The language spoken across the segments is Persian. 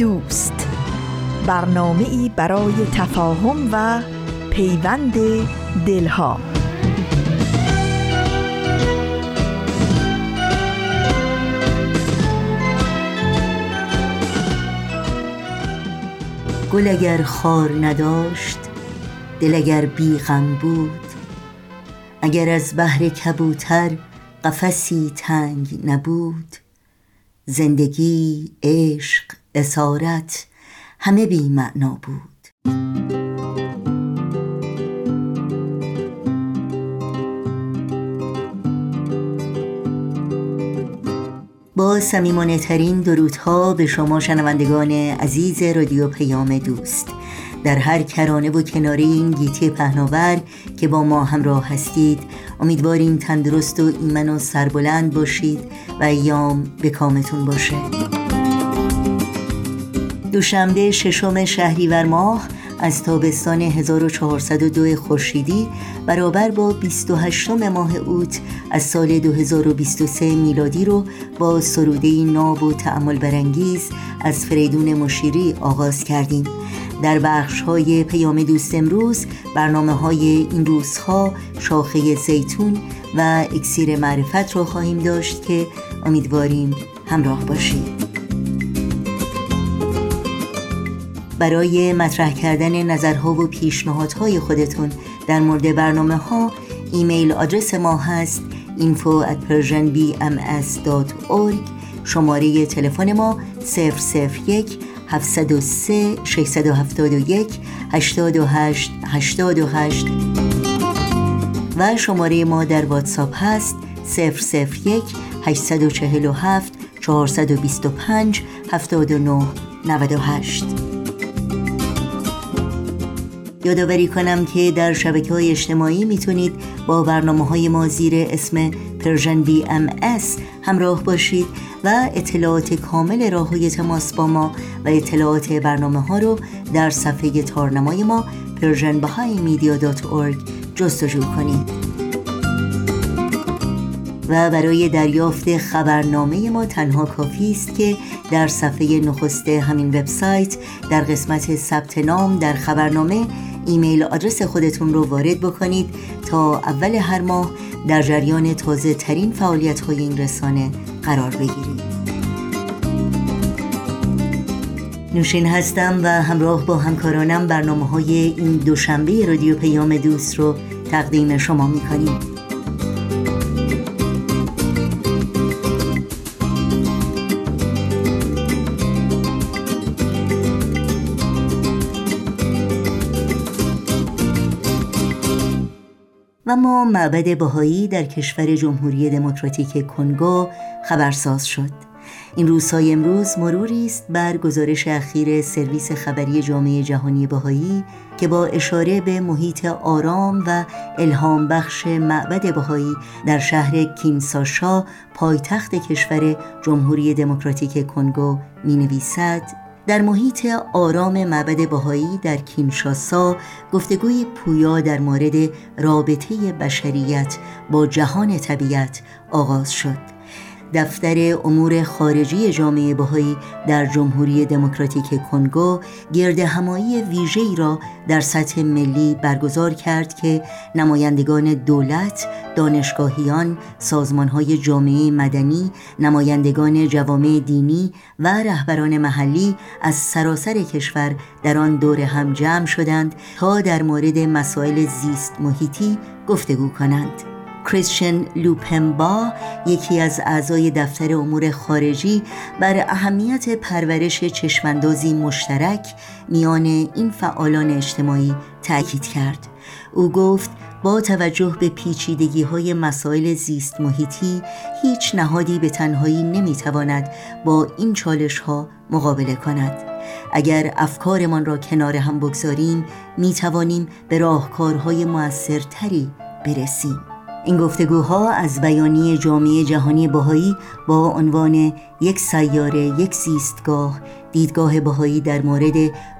دوست. برنامه ای برای تفاهم و پیوند دلها. گل اگر خار نداشت دل اگر بیغم بود اگر از بحر کبوتر قفسی تنگ نبود زندگی عشق اسارت همه بی معنا بود. با سمیمانه ترین درودها به شما شنوندگان عزیز رادیو پیام دوست. در هر کرانه و کناره این گیتی پهناور که با ما همراه هستید امیدواریم تندرست و ایمن و سربلند باشید و ایام به کامتون باشه. دوشنبه ششم شهریور ماه از تابستان 1402 خورشیدی برابر با 28 ماه اوت از سال 2023 میلادی رو با سروده ناب و تعمل برانگیز از فریدون مشیری آغاز کردیم. در بخش های پیام دوست امروز برنامه های این روزها شاخه زیتون و اکسیر معرفت رو خواهیم داشت که امیدواریم همراه باشید. برای مطرح کردن نظرها و پیشنهادهای خودتون در مورد برنامه ها ایمیل آدرس ما هست info at persianbms.org شماره تلفن ما 001 703 671 828 828 و شماره ما در واتساپ هست 001 847 425 79 98 یادآوری کنم که در شبکه های اجتماعی می‌تونید با برنامه های ما زیر اسم Persian BMS همراه باشید و اطلاعات کامل راه های تماس با ما و اطلاعات برنامه ها رو در صفحه تارنمای ما persianbahaimedia.org جستجو کنید. و برای دریافت خبرنامه ما تنها کافی است که در صفحه نخست همین وبسایت در قسمت ثبت نام در خبرنامه ایمیل آدرس خودتون رو وارد بکنید تا اول هر ماه در جریان تازه ترین فعالیت های این رسانه قرار بگیرید. نوشین هستم و همراه با همکارانم برنامه های این دوشنبه رادیو پیام دوست رو تقدیم شما می‌کنیم. و ما معبد بهایی در کشور جمهوری دموکراتیک کنگو خبرساز شد. این روزهای امروز مروری است بر گزارش اخیر سرویس خبری جامعه جهانی بهایی که با اشاره به محیط آرام و الهام بخش معبد بهایی در شهر کینساشا پایتخت کشور جمهوری دموکراتیک کنگو می نویسد در محیط آرام معبد بهایی در کینشاسا گفتگوی پویا در مورد رابطه بشریت با جهان طبیعت آغاز شد. دفتر امور خارجی جامعه بهایی در جمهوری دموکراتیک کنگو گرد همایی ویژه‌ای را در سطح ملی برگزار کرد که نمایندگان دولت، دانشگاهیان، سازمانهای جامعه مدنی، نمایندگان جوامع دینی و رهبران محلی از سراسر کشور در آن دور هم جمع شدند تا در مورد مسائل زیست محیطی گفتگو کنند. کریستین لوپمبا یکی از اعضای دفتر امور خارجی بر اهمیت پرورش چشماندازی مشترک میان این فعالان اجتماعی تاکید کرد. او گفت با توجه به پیچیدگی های مسائل زیست محیطی هیچ نهادی به تنهایی نمی‌تواند با این چالش ها مقابله کند. اگر افکارمان را کنار هم بگذاریم می توانیم به راهکارهای موثرتری برسیم. این گفتگوها از بیانیه جامعه جهانی بهایی با عنوان یک سیاره یک زیستگاه دیدگاه بهایی در مورد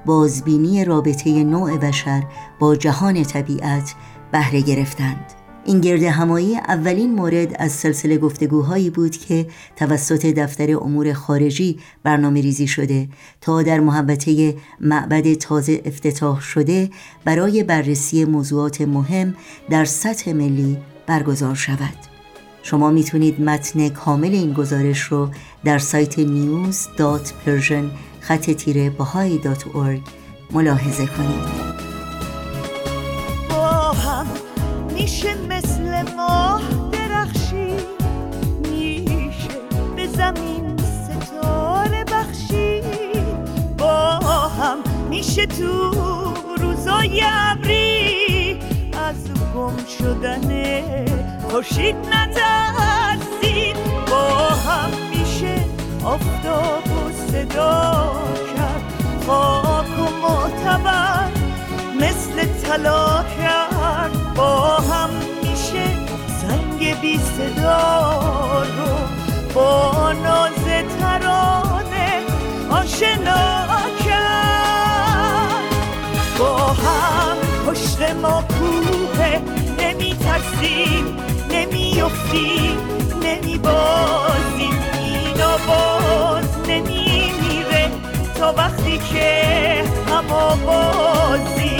بازبینی رابطه نوع بشر با جهان طبیعت بهره گرفتند. این گرد همایی اولین مورد از سلسله گفتگوهایی بود که توسط دفتر امور خارجی برنامه ریزی شده تا در محبته معبد تازه افتتاح شده برای بررسی موضوعات مهم در سطح ملی برگزار شود. شما می‌تونید متن کامل این گزارش رو در سایت news.persian خط تیره ملاحظه کنید. با هم میشه مثل ماه درخشی میشه به زمین ستاره بخشی با هم میشه تو روزای ابری گم شدن خورشید نترسید. با هم میشه آفتاب و صدا کرد. خاک و معتبر مثل طلا کرد. با هم میشه سنگ بی صدا رو با ناز ترانه آشنا کرد. با هم پشت ما کوه نمی ترسیم نمی افتیم نمی بازیم اینا باز نمی میره تا وقتی که اما بازیم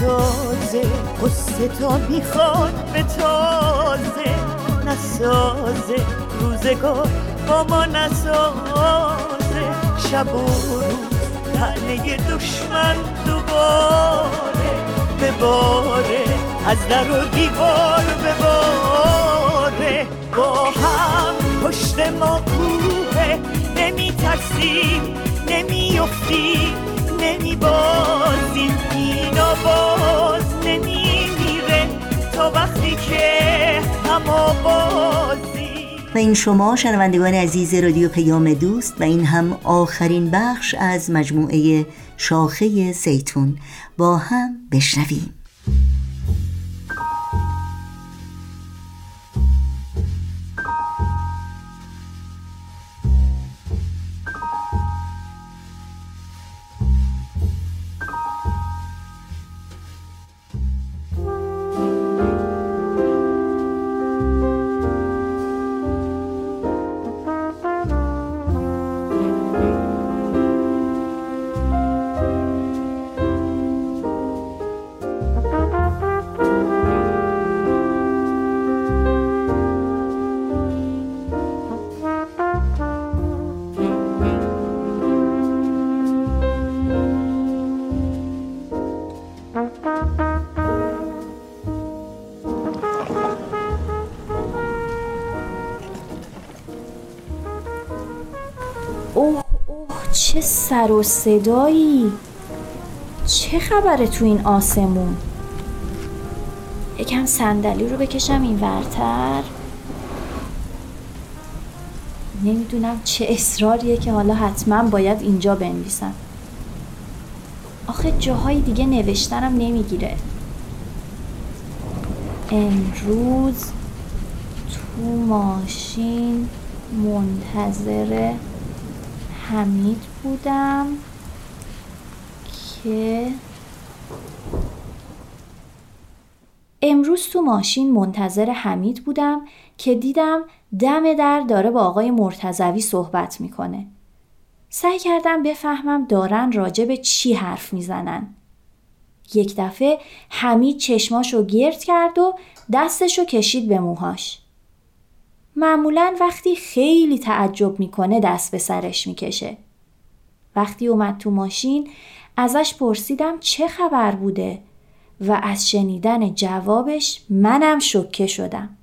تازه قصه تا می‌خواد به تازه. نسازه روزگار با ما نسازه. شب و روز تنه دشمن دوباره. بباره از در و دیوار بباره با هم پشت ما کوه نمی ترسیم نمی افتیم نمی بازیم اینا باز نمی میره تا وقتی که همه بازی و این شما شنوندگان عزیز رادیو پیام دوست و این هم آخرین بخش از مجموعه شاخه زیتون. با هم بشنویم. سر و صدایی. چه خبره تو این آسمون؟ یکم صندلی رو بکشم این ورتر. نمی‌دونم چه اصراریه که حالا حتما باید اینجا بنویسم. آخه جاهای دیگه نوشتنم نمی‌گیره. امروز تو ماشین منتظر حمید بودم که امروز تو ماشین منتظر حمید بودم که دیدم دم در داره با آقای مرتزوی صحبت می‌کنه. سعی کردم بفهمم دارن راجع به چی حرف می‌زنن. یک دفعه حمید چشماشو گرد کرد و دستشو کشید به موهاش. معمولا وقتی خیلی تعجب می‌کنه دست به سرش می‌کشه. وقتی اومد تو ماشین ازش پرسیدم چه خبر بوده و از شنیدن جوابش منم شکه شدم.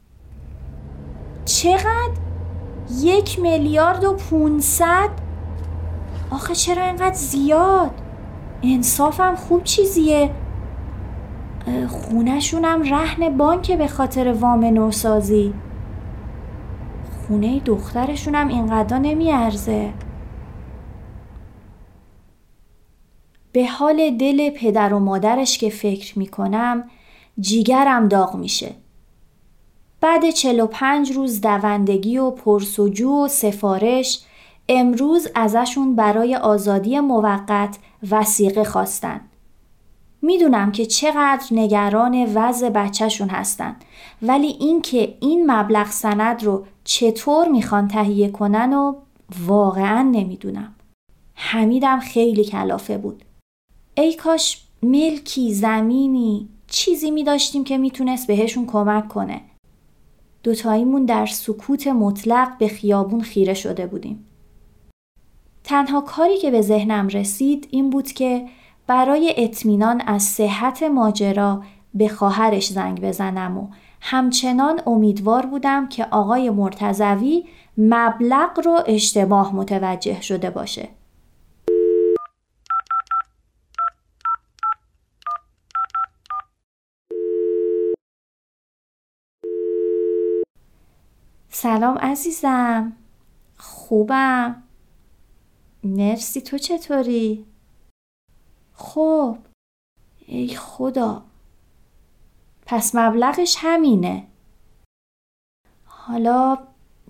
چقدر؟ یک میلیارد و پونصد؟ آخه چرا اینقدر زیاد؟ انصافم خوب چیزیه خونهشونم رهن بانک به خاطر وام نوسازی خونه دخترشونم اینقدر نمیارزه به حال دل پدر و مادرش که فکر می‌کنم جیگرم داغ میشه بعد 45 روز دوندگی و پرسجو و سفارش امروز ازشون برای آزادی موقت وسیقه خواستن. می‌دونم که چقدر نگران وضع بچهشون هستن ولی اینکه این مبلغ سند رو چطور می‌خوان تهیه کنن و واقعا نمی‌دونم. حمیدم خیلی کلافه بود. ای کاش ملکی زمینی چیزی می داشتیم که می‌تونست بهشون کمک کنه. دوتاییمون در سکوت مطلق به خیابون خیره شده بودیم. تنها کاری که به ذهنم رسید این بود که برای اطمینان از صحت ماجرا به خواهرش زنگ بزنم و همچنان امیدوار بودم که آقای مرتزوی مبلغ رو اشتباه متوجه شده باشه. سلام عزیزم خوبم مرسی تو چطوری؟ خب ای خدا پس مبلغش همینه. حالا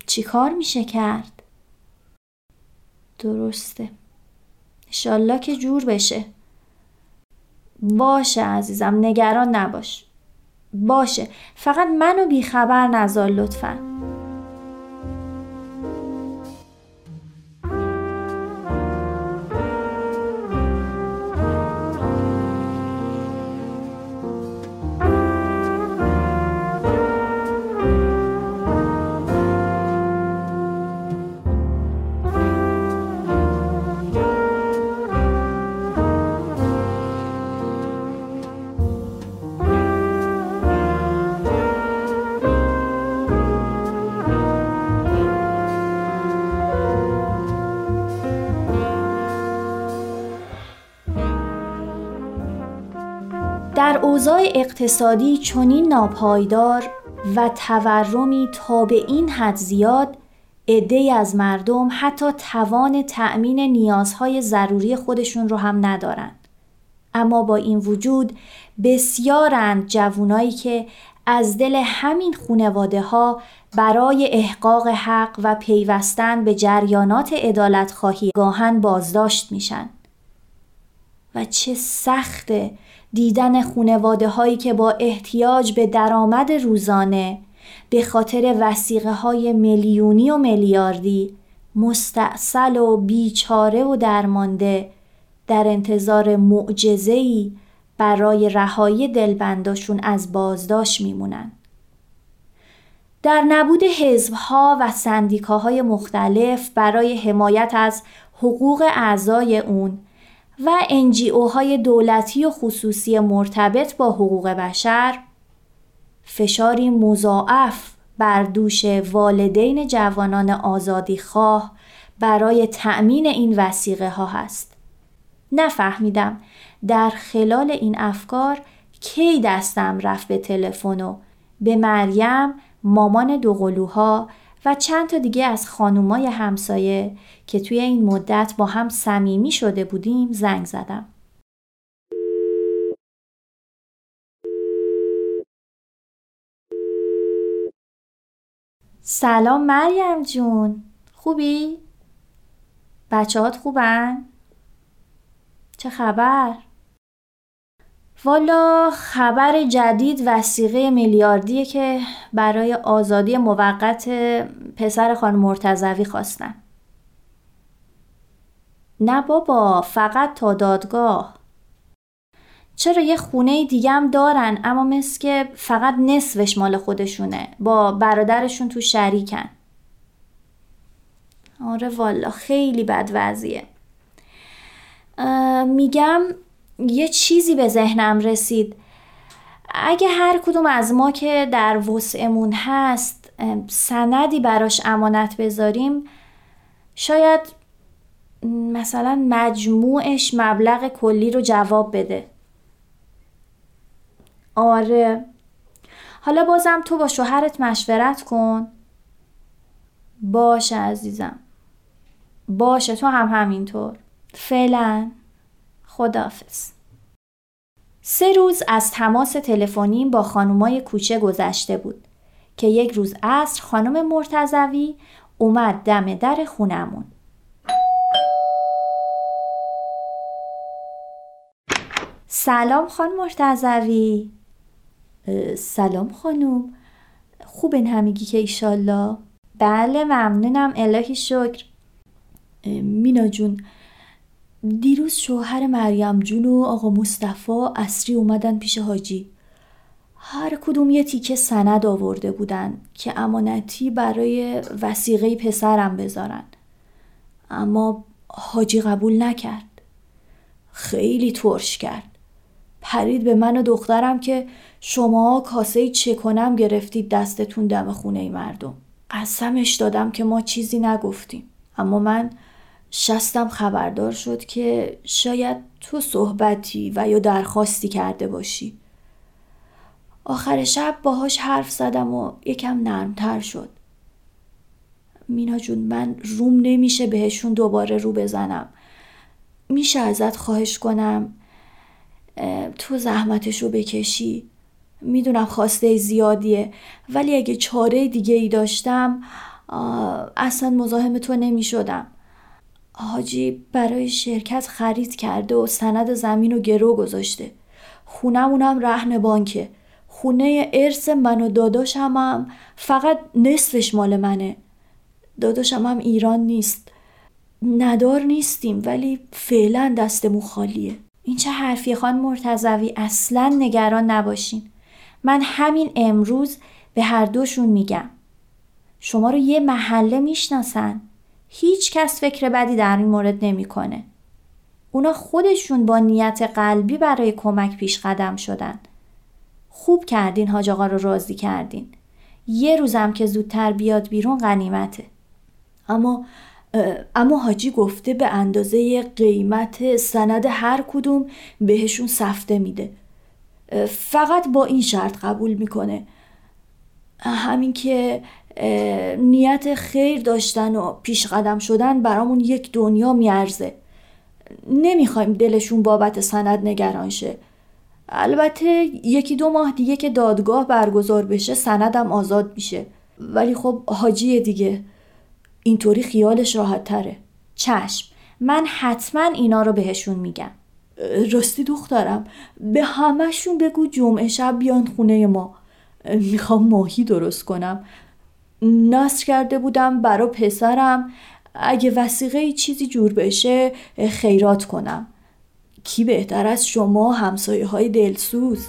چی کار میشه کرد؟ درسته. انشالله که جور بشه. باشه عزیزم نگران نباش. باشه. فقط منو بیخبر نذار لطفا. اوضاع اقتصادی چنین ناپایدار و تورمی تا به این حد زیاد عده از مردم حتی توان تأمین نیازهای ضروری خودشون رو هم ندارند. اما با این وجود بسیارند جوانایی که از دل همین خونواده ها برای احقاق حق و پیوستن به جریانات عدالت خواهی گاهن بازداشت میشن. و چه سخته دیدن خونواده هایی که با احتیاج به درآمد روزانه به خاطر وسیقه های میلیونی و میلیاردی مستاصل و بیچاره و درمانده در انتظار معجزه‌ای برای رهایی دلبنداشون از بازداشت میمونن. در نبود حزبها و سندیکاهای مختلف برای حمایت از حقوق اعضای اون و انجیو های دولتی و خصوصی مرتبط با حقوق بشر فشاری مضاعف بر دوش والدین جوانان آزادی خواه برای تأمین این وسیقه ها هست. نفهمیدم در خلال این افکار کی دستم رفت به تلفن و به مریم مامان دوقلوها و چند تا دیگه از خانومای همسایه که توی این مدت با هم صمیمی شده بودیم زنگ زدم. سلام مریم جون خوبی؟ بچه هات خوبن؟ چه خبر؟ والا خبر جدید وسیقه میلیاردیه که برای آزادی موقت پسر خان مرتزوی خواستن. نه بابا فقط تا دادگاه. چرا یه خونه دیگم دارن اما مثل که فقط نصفش مال خودشونه با برادرشون تو شریکن. آره والا خیلی بد وضعیه. میگم یه چیزی به ذهنم رسید. اگه هر کدوم از ما که در وسعمون هست سندی براش امانت بذاریم شاید مثلا مجموعش مبلغ کلی رو جواب بده. آره. حالا بازم تو با شوهرت مشورت کن. باشه عزیزم. باشه تو هم همینطور. فعلا. خدافز سه روز از تماس تلفنیم با خانومای کوچه گذشته بود که یک روز عصر خانم مرتزوی اومد دم در خونمون. سلام خانم مرتزوی سلام خانوم خوبن همگی که ایشالله؟ بله ممنونم الهی شکر. مینا جون دیروز شوهر مریم جون و آقا مصطفی اصری اومدن پیش حاجی. هر کدوم یه تیکه سند آورده بودن که امانتی برای وسیقه پسرم بذارن. اما حاجی قبول نکرد. خیلی ترش کرد. پرید به من و دخترم که شما کاسه چه کنم گرفتید دستتون دم خونه مردم. قسمش دادم که ما چیزی نگفتیم. اما من شستم خبردار شد که شاید تو صحبتی و یا درخواستی کرده باشی. آخر شب باهاش حرف زدم و یکم نرمتر شد. مینا جون من روم نمیشه بهشون دوباره رو بزنم. میشه ازت خواهش کنم تو زحمتش رو بکشی. می‌دونم خواسته زیادیه ولی اگه چاره دیگه ای داشتم اصلا مزاحم تو نمی شدم حاجی برای شرکت خرید کرده و سند زمین و گرو گذاشته. خونمونم رهن بانکه. خونه ارث من و داداشم هم فقط نصفش مال منه. داداشم هم ایران نیست. ندار نیستیم ولی فعلا دستمون خالیه. این چه حرفی خان مرتزوی اصلا نگران نباشین. من همین امروز به هر دوشون میگم. شما رو یه محله می‌شناسن. هیچ کس فکر بدی در این مورد نمی‌کنه. اونا خودشون با نیت قلبی برای کمک پیش قدم شدن. خوب کردین حاج آقا رو راضی کردین. یه روزم که زودتر بیاد بیرون غنیمته. اما اما حاجی گفته به اندازه قیمت سند هر کدوم بهشون سفته میده. فقط با این شرط قبول می‌کنه. همین که نیت خیر داشتن و پیش قدم شدن برامون یک دنیا میارزه. نمی‌خوایم دلشون بابت سند نگران شه. البته یکی دو ماه دیگه که دادگاه برگزار بشه سندم آزاد میشه. ولی خب حاجی دیگه. اینطوری خیالش راحت تره. چشم. من حتما اینا رو بهشون میگم. راستی دخترم به همهشون بگو جمعه شب بیان خونه ما. می‌خوام ماهی درست کنم. نصر کرده بودم برا پسرم. اگه وسیقه چیزی جور بشه خیرات کنم. کی بهتر از شما همسایه های دلسوز؟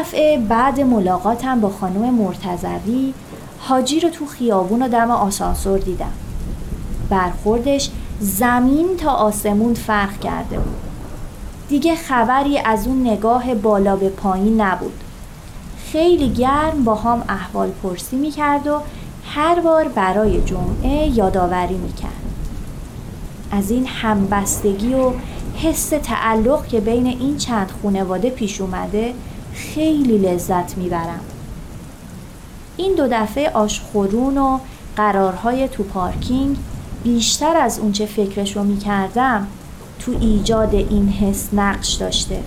دفعه بعد ملاقاتم با خانم مرتزوی حاجی رو تو خیابون و دم آسانسور دیدم. برخوردش زمین تا آسمون فرق کرده بود. دیگه خبری از اون نگاه بالا به پایین نبود. خیلی گرم با هم احوال پرسی می‌کرد و هر بار برای جمعه یادآوری می‌کرد. از این همبستگی و حس تعلق که بین این چند خونواده پیش اومده خیلی لذت می‌برم. این دو دفعه آشخورون و قرارهای تو پارکینگ بیشتر از اونچه فکرش رو می‌کردم تو ایجاد این حس نقش داشته.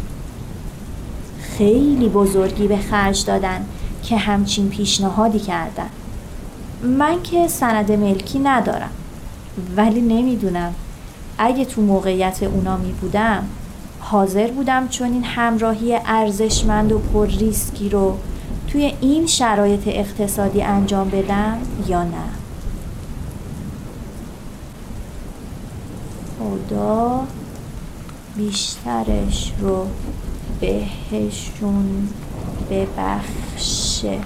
خیلی بزرگی به خرج دادن که همچین پیشنهادی کردن. من که سند ملکی ندارم ولی نمی‌دونم اگه تو موقعیت اونا می بودم حاضر بودم چون این همراهی ارزشمند و پر ریسکی رو توی این شرایط اقتصادی انجام بدم یا نه. خدا بیشترش رو بهشون ببخشه.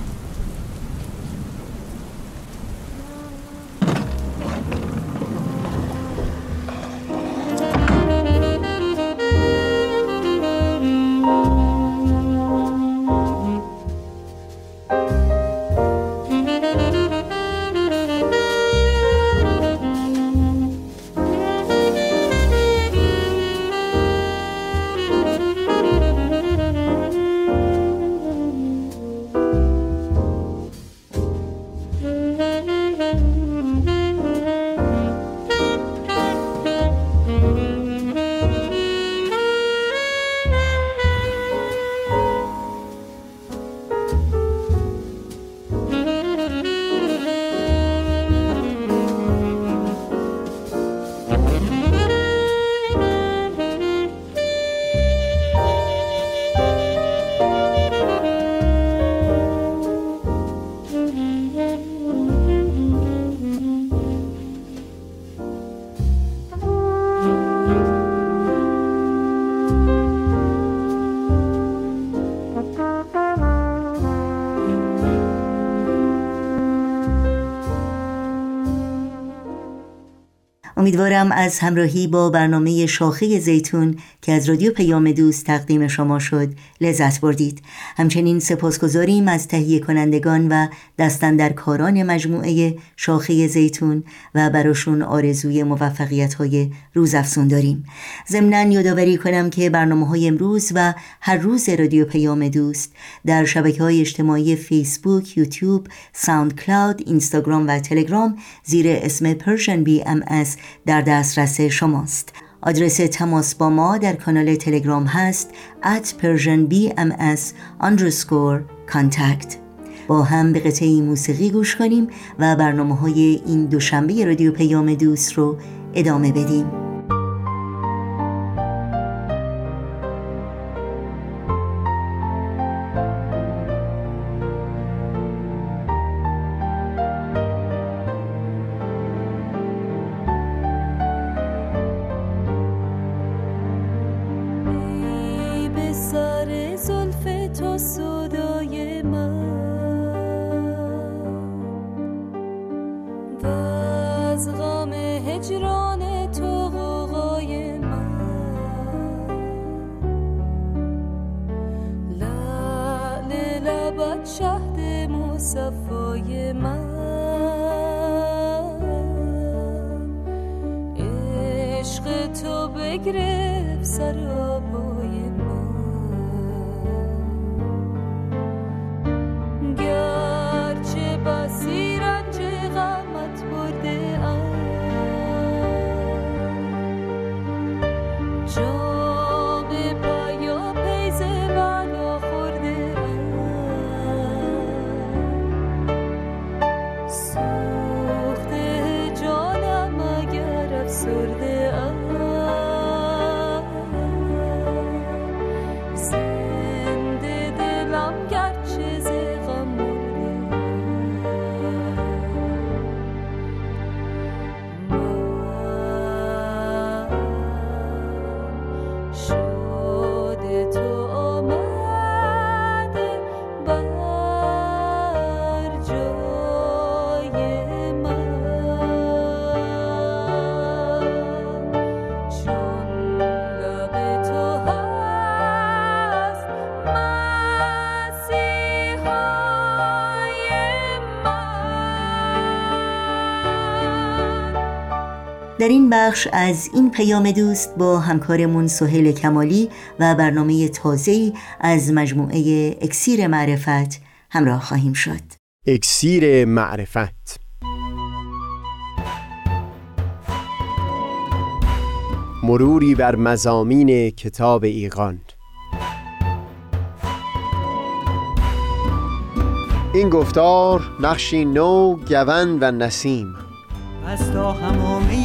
امیدوارم از همراهی با برنامه شاخه زیتون که از رادیو پیام دوست تقدیم شما شد لذت بردید. همچنین سپاسگزاریم از تهیه کنندگان و دستن کاران مجموعه شاخه زیتون و براشون آرزوی موفقیت های روزافزون داریم. ضمنا یادآوری کنم که برنامه های امروز و هر روز رادیو پیام دوست در شبکه های اجتماعی فیسبوک، یوتیوب، ساوند کلاود، اینستاگرام و تلگرام زیر اسم بی ام در دسترس شماست. آدرس تماس با ما در کانال تلگرام هست at persianbms با هم به قطعه موسیقی گوش کنیم و برنامه های این دوشنبه رادیو پیام دوست رو ادامه بدیم. هجران تو غوغای من. لعن لبت شهد مصفای من. عشق تو بگرف سر در این بخش از این پیام دوست با همکارمون سهیل کمالی و برنامه تازه‌ای از مجموعه اکسیر معرفت همراه خواهیم شد. اکسیر معرفت. مروری بر مزامین کتاب ایقان این گفتار نقشی نو گون و نسیم. از تا همامه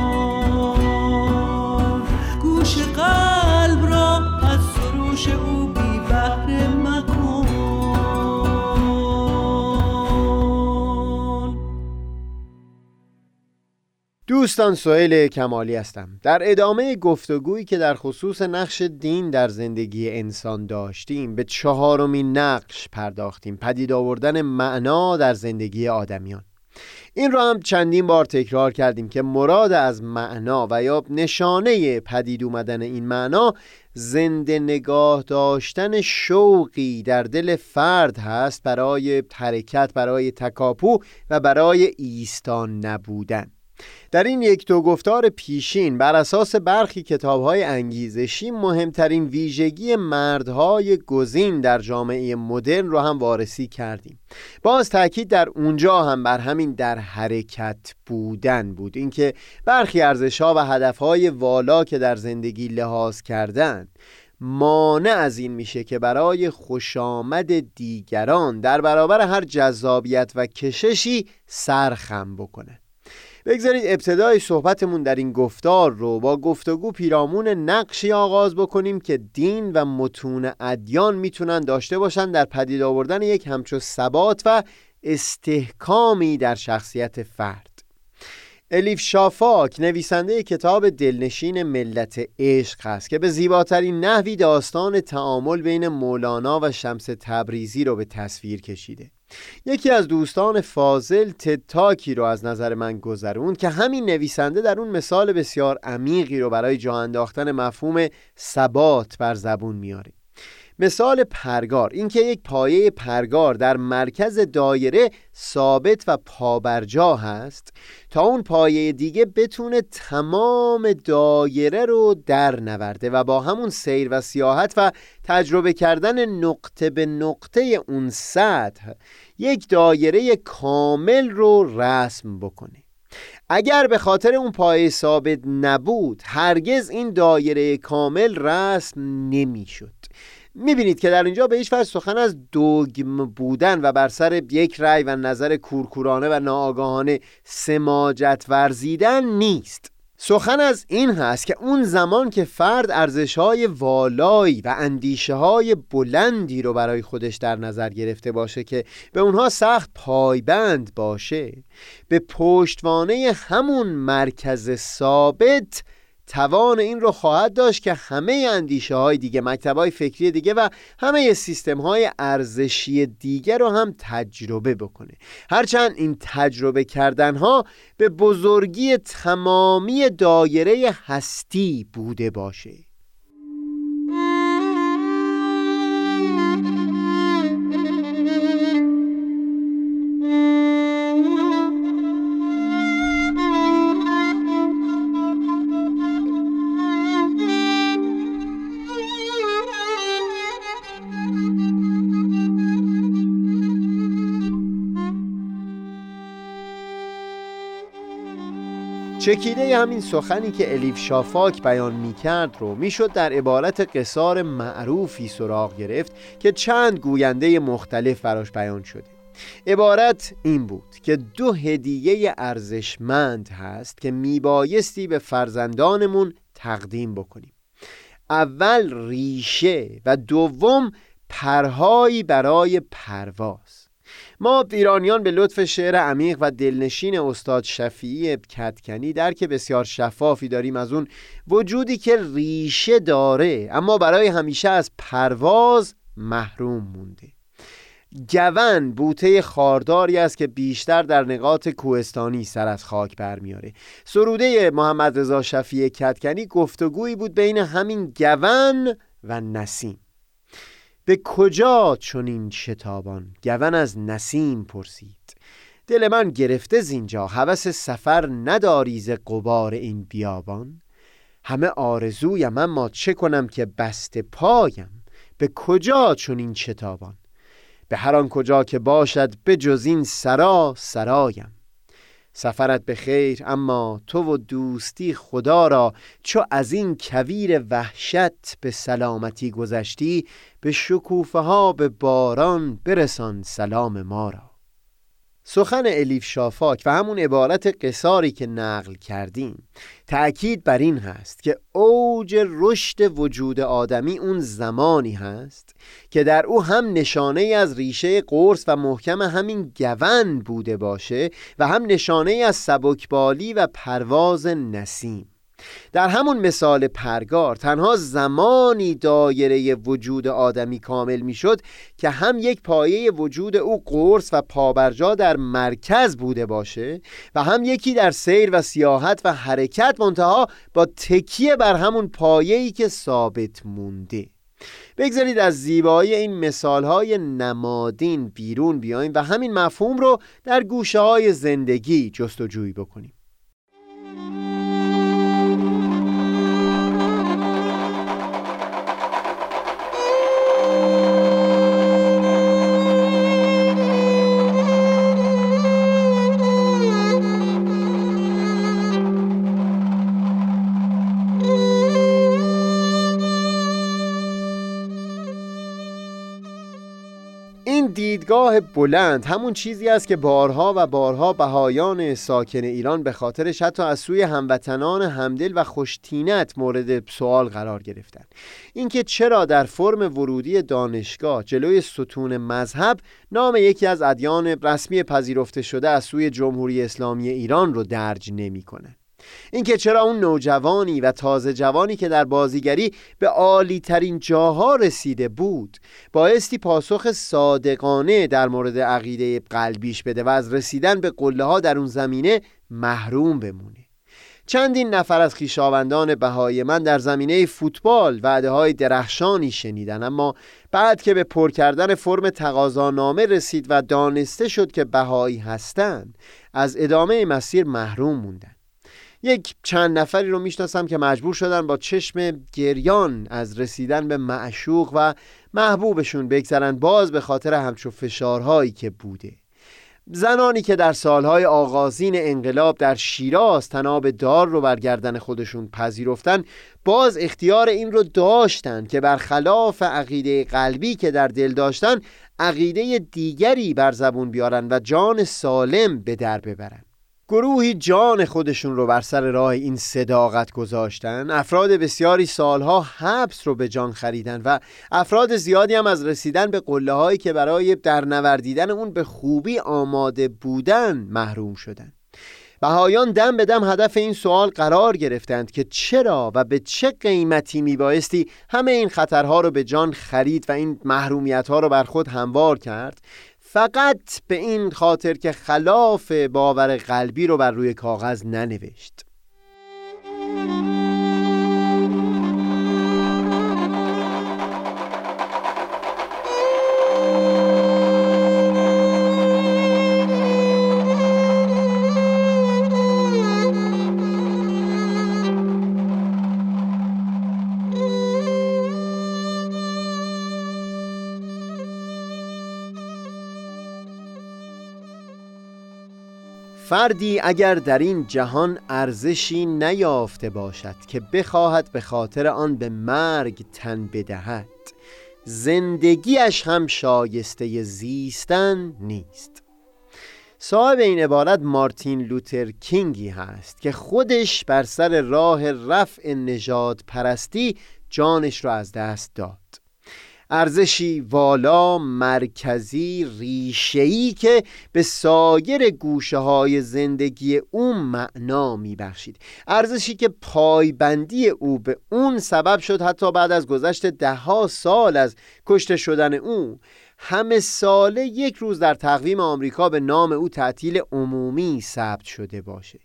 قلب سروش او بی مکن. دوستان سوهل کمالی هستم. در ادامه گفتگویی که در خصوص نقش دین در زندگی انسان داشتیم به چهارمین نقش پرداختیم. پدید آوردن معنا در زندگی آدمیان. این را هم چندین بار تکرار کردیم که مراد از معنا و یا نشانه پدید اومدن این معنا زنده نگاه داشتن شوقی در دل فرد هست برای حرکت برای تکاپو و برای ایستان نبودن. در این یک دو گفتار پیشین بر اساس برخی کتابهای انگیزشی مهمترین ویژگی مردهای گزین در جامعه مدرن رو هم وارسی کردیم. باز تاکید در اونجا هم بر همین در حرکت بودن بود. اینکه برخی ارزشها و هدفهای والا که در زندگی لحاظ کردن مانع از این میشه که برای خوشامد دیگران در برابر هر جذابیت و کششی سرخم بکنه. بگذارید ابتدای صحبتمون در این گفتار رو با گفتگو پیرامون نقشی آغاز بکنیم که دین و متون ادیان می‌تونن داشته باشن در پدید آوردن یک همچو ثبات و استحکامی در شخصیت فرد. الیف شافاک نویسنده کتاب دلنشین ملت عشق است که به زیباترین نحوی داستان تعامل بین مولانا و شمس تبریزی رو به تصویر کشیده. یکی از دوستان فاضل تتاکی رو از نظر من گذرون که همین نویسنده در اون مثال بسیار عمیقی رو برای جا انداختن مفهوم ثبات بر زبون میاره. مثال پرگار اینکه یک پایه پرگار در مرکز دایره ثابت و پابرجا هست تا اون پایه دیگه بتونه تمام دایره رو در نورده و با همون سیر و سیاحت و تجربه کردن نقطه به نقطه اون سطح یک دایره کامل رو رسم بکنه. اگر به خاطر اون پایه ثابت نبود هرگز این دایره کامل رسم نمی‌شد. می‌بینید که در اینجا به هیچ وجه سخن از دوگم بودن و بر سر یک رأی و نظر کورکورانه و ناآگاهانه سماجت ورزیدن نیست. سخن از این هست که اون زمان که فرد ارزش های والایی و اندیشه های بلندی رو برای خودش در نظر گرفته باشه که به اونها سخت پایبند باشه به پشتوانه همون مرکز ثابت توان این رو خواهد داشت که همه اندیشه های دیگه مکتب های فکری دیگه و همه سیستم های ارزشی دیگه رو هم تجربه بکنه. هرچند این تجربه کردن ها به بزرگی تمامی دایره هستی بوده باشه. چکیده همین سخنی که الیف شافاک بیان می کرد رو می‌شد در عبارت قصار معروفی سراغ گرفت که چند گوینده مختلف براش بیان شده. عبارت این بود که دو هدیه ارزشمند هست که میبایستی به فرزندانمون تقدیم بکنیم. اول ریشه و دوم پرهایی برای پرواز. ما ایرانیان به لطف شعر عمیق و دلنشین استاد شفیعی کتکنی درک بسیار شفافی داریم از اون وجودی که ریشه داره اما برای همیشه از پرواز محروم مونده. گون بوته خارداری است که بیشتر در نقاط کوهستانی سر از خاک برمیاره سروده محمد رضا شفیع کتکنی گفتگویی بود بین همین گون و نسیم. به کجا چنین شتابان؟ گون از نسیم پرسید. دل من گرفته زینجا هوس سفر نداری ز قبار این بیابان؟ همه آرزویم اما چه کنم که بست پایم؟ به کجا چنین شتابان؟ به هر آن کجا که باشد به جز این سرا سرایم. سفرت به خیر اما تو و دوستی خدا را چو از این کویر وحشت به سلامتی گذشتی به شکوفه ها به باران برسان سلام ما را. سخن الیف شافاک و همون عبارت قصاری که نقل کردیم تأکید بر این هست که اوج رشد وجود آدمی اون زمانی هست که در او هم نشانه از ریشه قرص و محکم همین گون بوده باشه و هم نشانه از سبکبالی و پرواز نسیم. در همون مثال پرگار تنها زمانی دایره وجود آدمی کامل می‌شد که هم یک پایه وجود او قرص و پابرجا در مرکز بوده باشه و هم یکی در سیر و سیاحت و حرکت منتها با تکیه بر همون پایه‌ای که ثابت مونده. بگذارید از زیبایی این مثالهای نمادین بیرون بیایم و همین مفهوم رو در گوشه های زندگی جستجوی بکنیم. دیدگاه بلند همون چیزی است که بارها و بارها بهایان ساکن ایران به خاطرش حتی از سوی هموطنان همدل و خوشتینت مورد سوال قرار گرفتن. اینکه چرا در فرم ورودی دانشگاه جلوی ستون مذهب نام یکی از ادیان رسمی پذیرفته شده از سوی جمهوری اسلامی ایران رو درج نمی‌کنه. اینکه چرا اون نوجوانی و تازه جوانی که در بازیگری به عالی ترین جاها رسیده بود بایستی پاسخ صادقانه در مورد عقیده قلبیش بده و از رسیدن به قله ها در اون زمینه محروم بمونه. چندین نفر از خیشاوندان بهای من در زمینه فوتبال وعده های درخشانی شنیدن اما بعد که به پر کردن فرم تقاضانامه رسید و دانسته شد که بهایی هستند از ادامه مسیر محروم موندن. یک چند نفری رو می‌شناسم که مجبور شدن با چشم گریان از رسیدن به معشوق و محبوبشون بگذرن باز به خاطر همچو فشارهایی که بوده. زنانی که در سالهای آغازین انقلاب در شیراز تناب دار رو برگردن خودشون پذیرفتن باز اختیار این رو داشتن که برخلاف عقیده قلبی که در دل داشتن عقیده دیگری بر زبون بیارن و جان سالم به در ببرن. گروهی جان خودشون رو بر سر راه این صداقت گذاشتن افراد بسیاری سالها حبس رو به جان خریدن و افراد زیادی هم از رسیدن به قله هایی که برای در نوردیدن اون به خوبی آماده بودن محروم شدن. بهایان دم به دم هدف این سوال قرار گرفتند که چرا و به چه قیمتی میبایستی همه این خطرها رو به جان خرید و این محرومیت ها رو بر خود هموار کرد؟ فقط به این خاطر که خلاف باور قلبی رو بر روی کاغذ ننوشت. فردی اگر در این جهان ارزشی نیافته باشد که بخواهد به خاطر آن به مرگ تن بدهد زندگیش هم شایسته زیستن نیست. صاحب این عبارت مارتین لوتر کینگی هست که خودش بر سر راه رفع نجات پرستی جانش را از دست داد. ارزشی والا مرکزی ریشه‌ای که به سایر گوشه های زندگی او معنا میبخشید. ارزشی که پایبندی او به اون سبب شد حتی بعد از گذشت دهها سال از کشته شدن او همه ساله یک روز در تقویم آمریکا به نام او تعطیل عمومی ثبت شده باشه.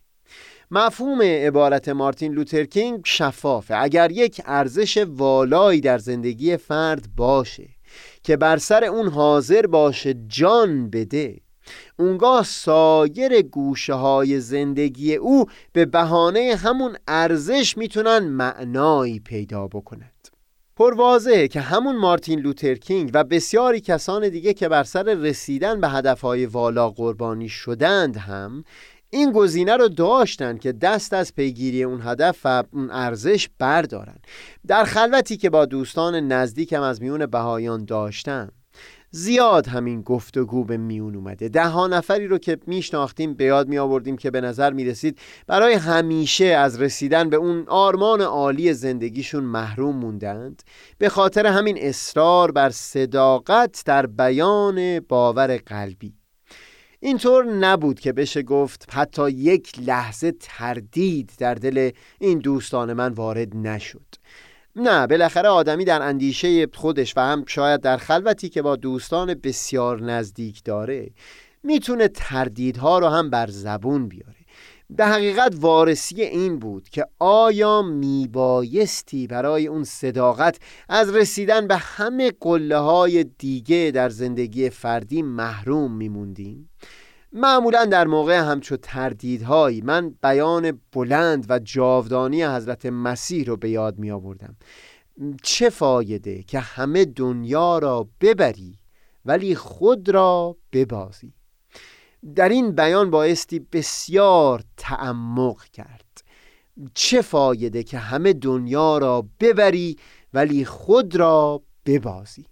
مفهوم عبارت مارتین لوترکینگ شفافه. اگر یک ارزش والایی در زندگی فرد باشه که بر سر اون حاضر باشه جان بده. اونگاه سایر گوشه های زندگی او به بهانه همون ارزش می‌تونن معنایی پیدا بکنند. پروازه که همون مارتین لوترکینگ و بسیاری کسان دیگه که بر سر رسیدن به هدفهای والا قربانی شدند هم این گزینه رو داشتن که دست از پیگیری اون هدف و اون ارزش بردارن. در خلوتی که با دوستان نزدیکم از میون بهایان داشتم زیاد همین گفتگو به میون اومده. ده ها نفری رو که میشناختیم به یاد می آوردیم که به نظر می رسید برای همیشه از رسیدن به اون آرمان عالی زندگیشون محروم موندند. به خاطر همین اصرار بر صداقت در بیان باور قلبی. اینطور نبود که بشه گفت حتی یک لحظه تردید در دل این دوستان من وارد نشد. نه بالاخره آدمی در اندیشه خودش و هم شاید در خلوتی که با دوستان بسیار نزدیک داره می‌تونه تردیدها رو هم بر زبون بیاره. به حقیقت وارسی این بود که آیا میبایستی برای اون صداقت از رسیدن به همه قله های دیگه در زندگی فردی محروم میموندیم؟ معمولا در موقع همچو تردیدهایی من بیان بلند و جاودانی حضرت مسیح رو به یاد می آوردم چه فایده که همه دنیا را ببری ولی خود را ببازی در این بیان بایستی بسیار تعمق کرد. چه فایده که همه دنیا را ببری ولی خود را ببازی.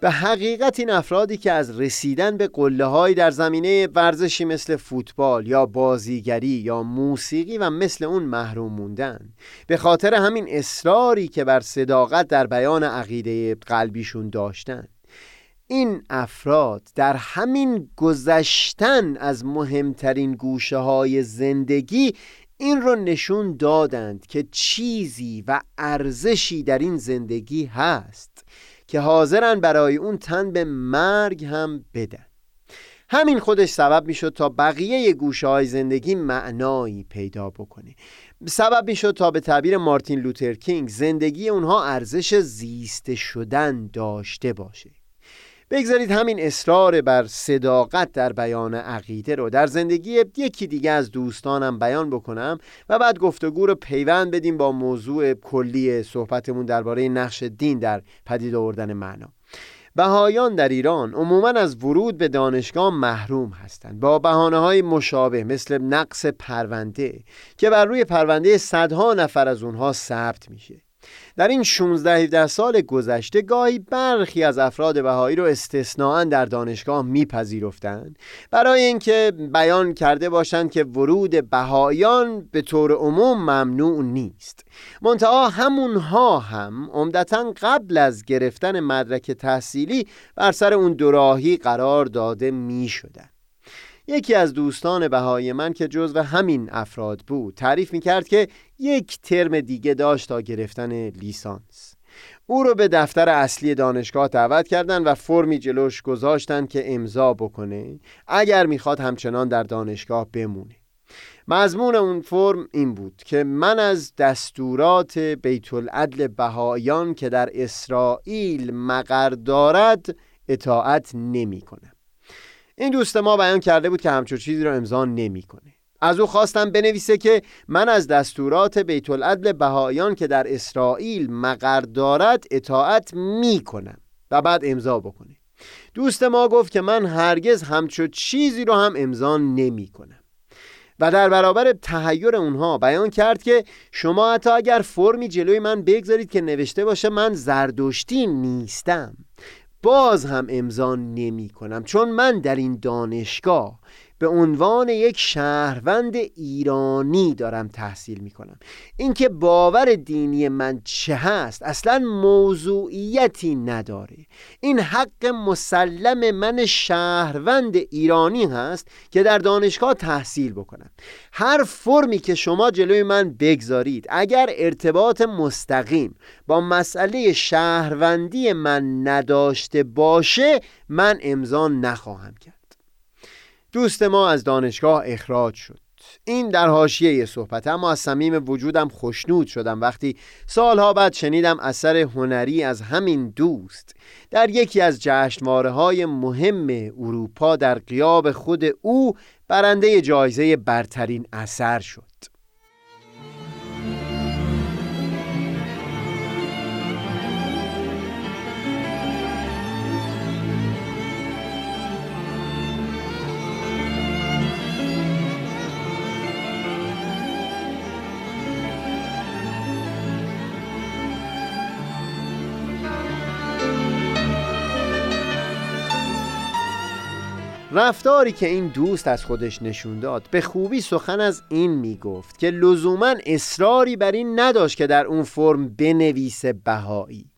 به حقیقت این افرادی که از رسیدن به قله در زمینه ورزشی مثل فوتبال یا بازیگری یا موسیقی و مثل اون محروم موندن. به خاطر همین اصراری که بر صداقت در بیان عقیده قلبیشون داشتن. این افراد در همین گذشتن از مهمترین گوشه های زندگی این رو نشون دادند که چیزی و ارزشی در این زندگی هست. که حاضرن برای اون تن به مرگ هم بدن. همین خودش سبب می‌شد تا بقیه گوشه های زندگی معنایی پیدا بکنه. سبب می‌شد تا به تعبیر مارتین لوتر کینگ زندگی اونها ارزش زیسته شدن داشته باشه. بگذارید همین اصرار بر صداقت در بیان عقیده رو در زندگی یکی دیگه از دوستانم بیان بکنم و بعد گفتگو رو پیوند بدیم با موضوع کلی صحبتمون درباره نقش دین در پدید آوردن معنا. بهایان در ایران عموما از ورود به دانشگاه محروم هستند. با بهانه های مشابه مثل نقص پرونده که بر روی پرونده صدها نفر از اونها ثبت میشه. در این 16 17 سال گذشته گاهی برخی از افراد بهایی رو استثناا در دانشگاه میپذیرفتند برای اینکه بیان کرده باشند که ورود بهایان به طور عموم ممنوع نیست منتها همونها هم عمدتا قبل از گرفتن مدرک تحصیلی بر سر اون دوراهی قرار داده می شدن. یکی از دوستان بهای من که جزو همین افراد بود تعریف می کرد که یک ترم دیگه داشت تا گرفتن لیسانس. او رو به دفتر اصلی دانشگاه دعوت کردند و فرمی جلوش گذاشتن که امضا بکنه اگر می‌خواد همچنان در دانشگاه بمونه. مضمون اون فرم این بود که من از دستورات بیت العدل بهایان که در اسرائیل مقر دارد اطاعت نمی کنم این دوست ما بیان کرده بود که همچون چیزی رو امضا نمی‌کنه. از او خواستم بنویسه که من از دستورات بیت العدل بهایان که در اسرائیل مقر دارد اطاعت می‌کنم و بعد امضا بکنه. دوست ما گفت که من هرگز همچو چیزی رو هم امضا نمی کنم و در برابر تهیر اونها بیان کرد که شما حتی اگر فرمی جلوی من بگذارید که نوشته باشه من زردشتی نیستم. باز هم امضا نمی کنم چون من در این دانشگاه به عنوان یک شهروند ایرانی دارم تحصیل می کنم اینکه باور دینی من چه هست اصلا موضوعیتی نداره. این حق مسلم من شهروند ایرانی هست که در دانشگاه تحصیل بکنم. هر فرمی که شما جلوی من بگذارید اگر ارتباط مستقیم با مسئله شهروندی من نداشته باشه من امضا نخواهم کرد. دوست ما از دانشگاه اخراج شد. این در حاشیه صحبت اما از صمیم وجودم خوشنود شدم. وقتی سالها بعد شنیدم اثر هنری از همین دوست در یکی از جشنواره های مهم اروپا در قیاب خود او برنده جایزه برترین اثر شد. رفتاری که این دوست از خودش نشون داد به خوبی سخن از این می‌گفت که لزوما اصراری بر این نداشت که در اون فرم بنویسه بهایی.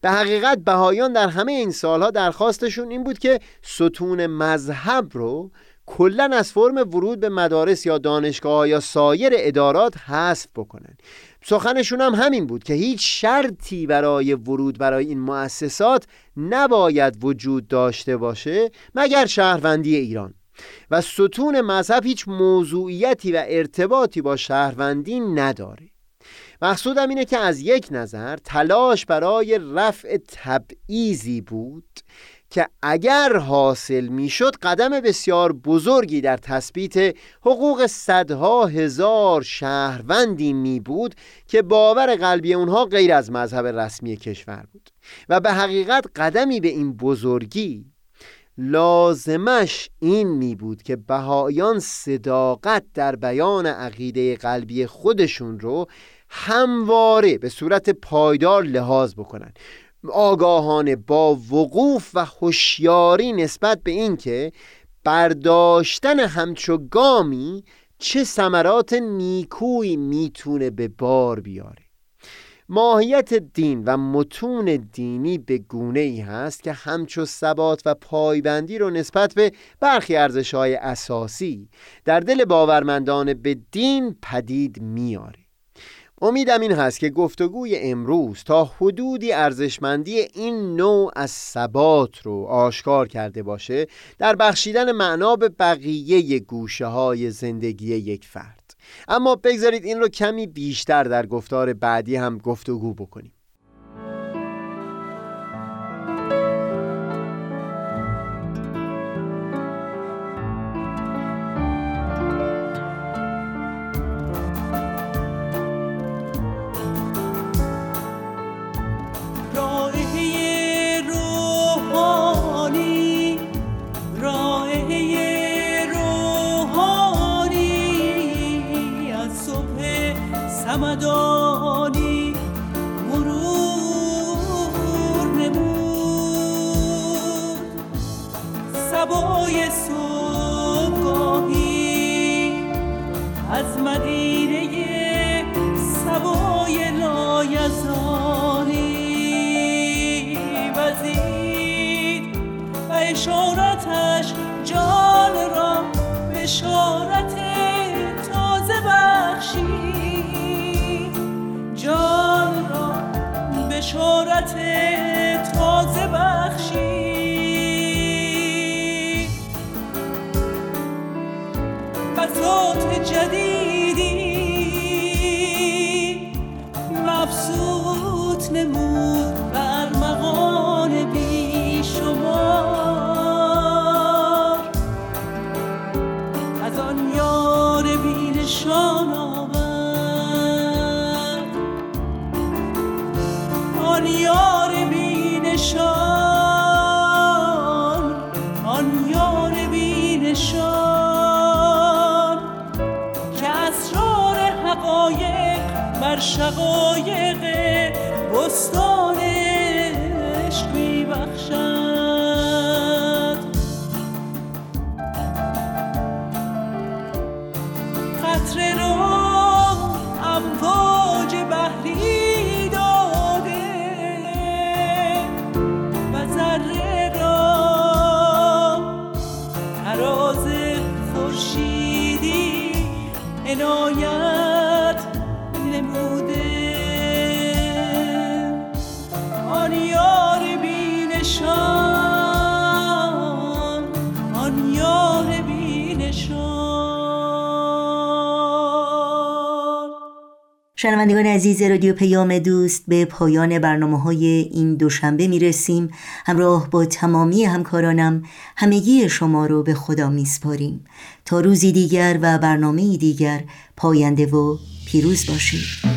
به حقیقت بهایان در همه این سالها درخواستشون این بود که ستون مذهب رو کلا از فرم ورود به مدارس یا دانشگاه یا سایر ادارات حذف بکنن. سخنشون هم همین بود که هیچ شرطی برای ورود برای این مؤسسات نباید وجود داشته باشه مگر شهروندی ایران. و ستون مذهب هیچ موضوعیتی و ارتباطی با شهروندی نداره. مقصودم اینه که از یک نظر تلاش برای رفع تبعیزی بود که اگر حاصل می‌شد قدم بسیار بزرگی در تثبیت حقوق صدها هزار شهروندی می بود که باور قلبی اونها غیر از مذهب رسمی کشور بود. و به حقیقت قدمی به این بزرگی لازمش این می بود که بهایان صداقت در بیان عقیده قلبی خودشون رو همواره به صورت پایدار لحاظ بکنن. آگاهانه با وقوف و هوشیاری نسبت به اینکه برداشتن همچو گامی چه ثمرات نیکویی می‌تونه به بار بیاره. ماهیت دین و متون دینی به گونه ای هست که همچو ثبات و پایبندی رو نسبت به برخی ارزش های اساسی در دل باورمندان به دین پدید میاره امیدم این هست که گفتگوی امروز تا حدودی ارزشمندی این نوع از ثبات رو آشکار کرده باشه در بخشیدن معنا به بقیه گوشه های زندگی یک فرد. اما بگذارید این رو کمی بیشتر در گفتار بعدی هم گفتگو بکنیم. نشان آورد آن یار بی نشان آن یار بی نشان که اسرار حقایق بر شقایق شنوندگان عزیز رادیو پیام دوست به پایان برنامه های این دوشنبه می رسیم همراه با تمامی همکارانم همگی شما رو به خدا می سپاریم تا روزی دیگر و برنامه دیگر پاینده و پیروز باشید.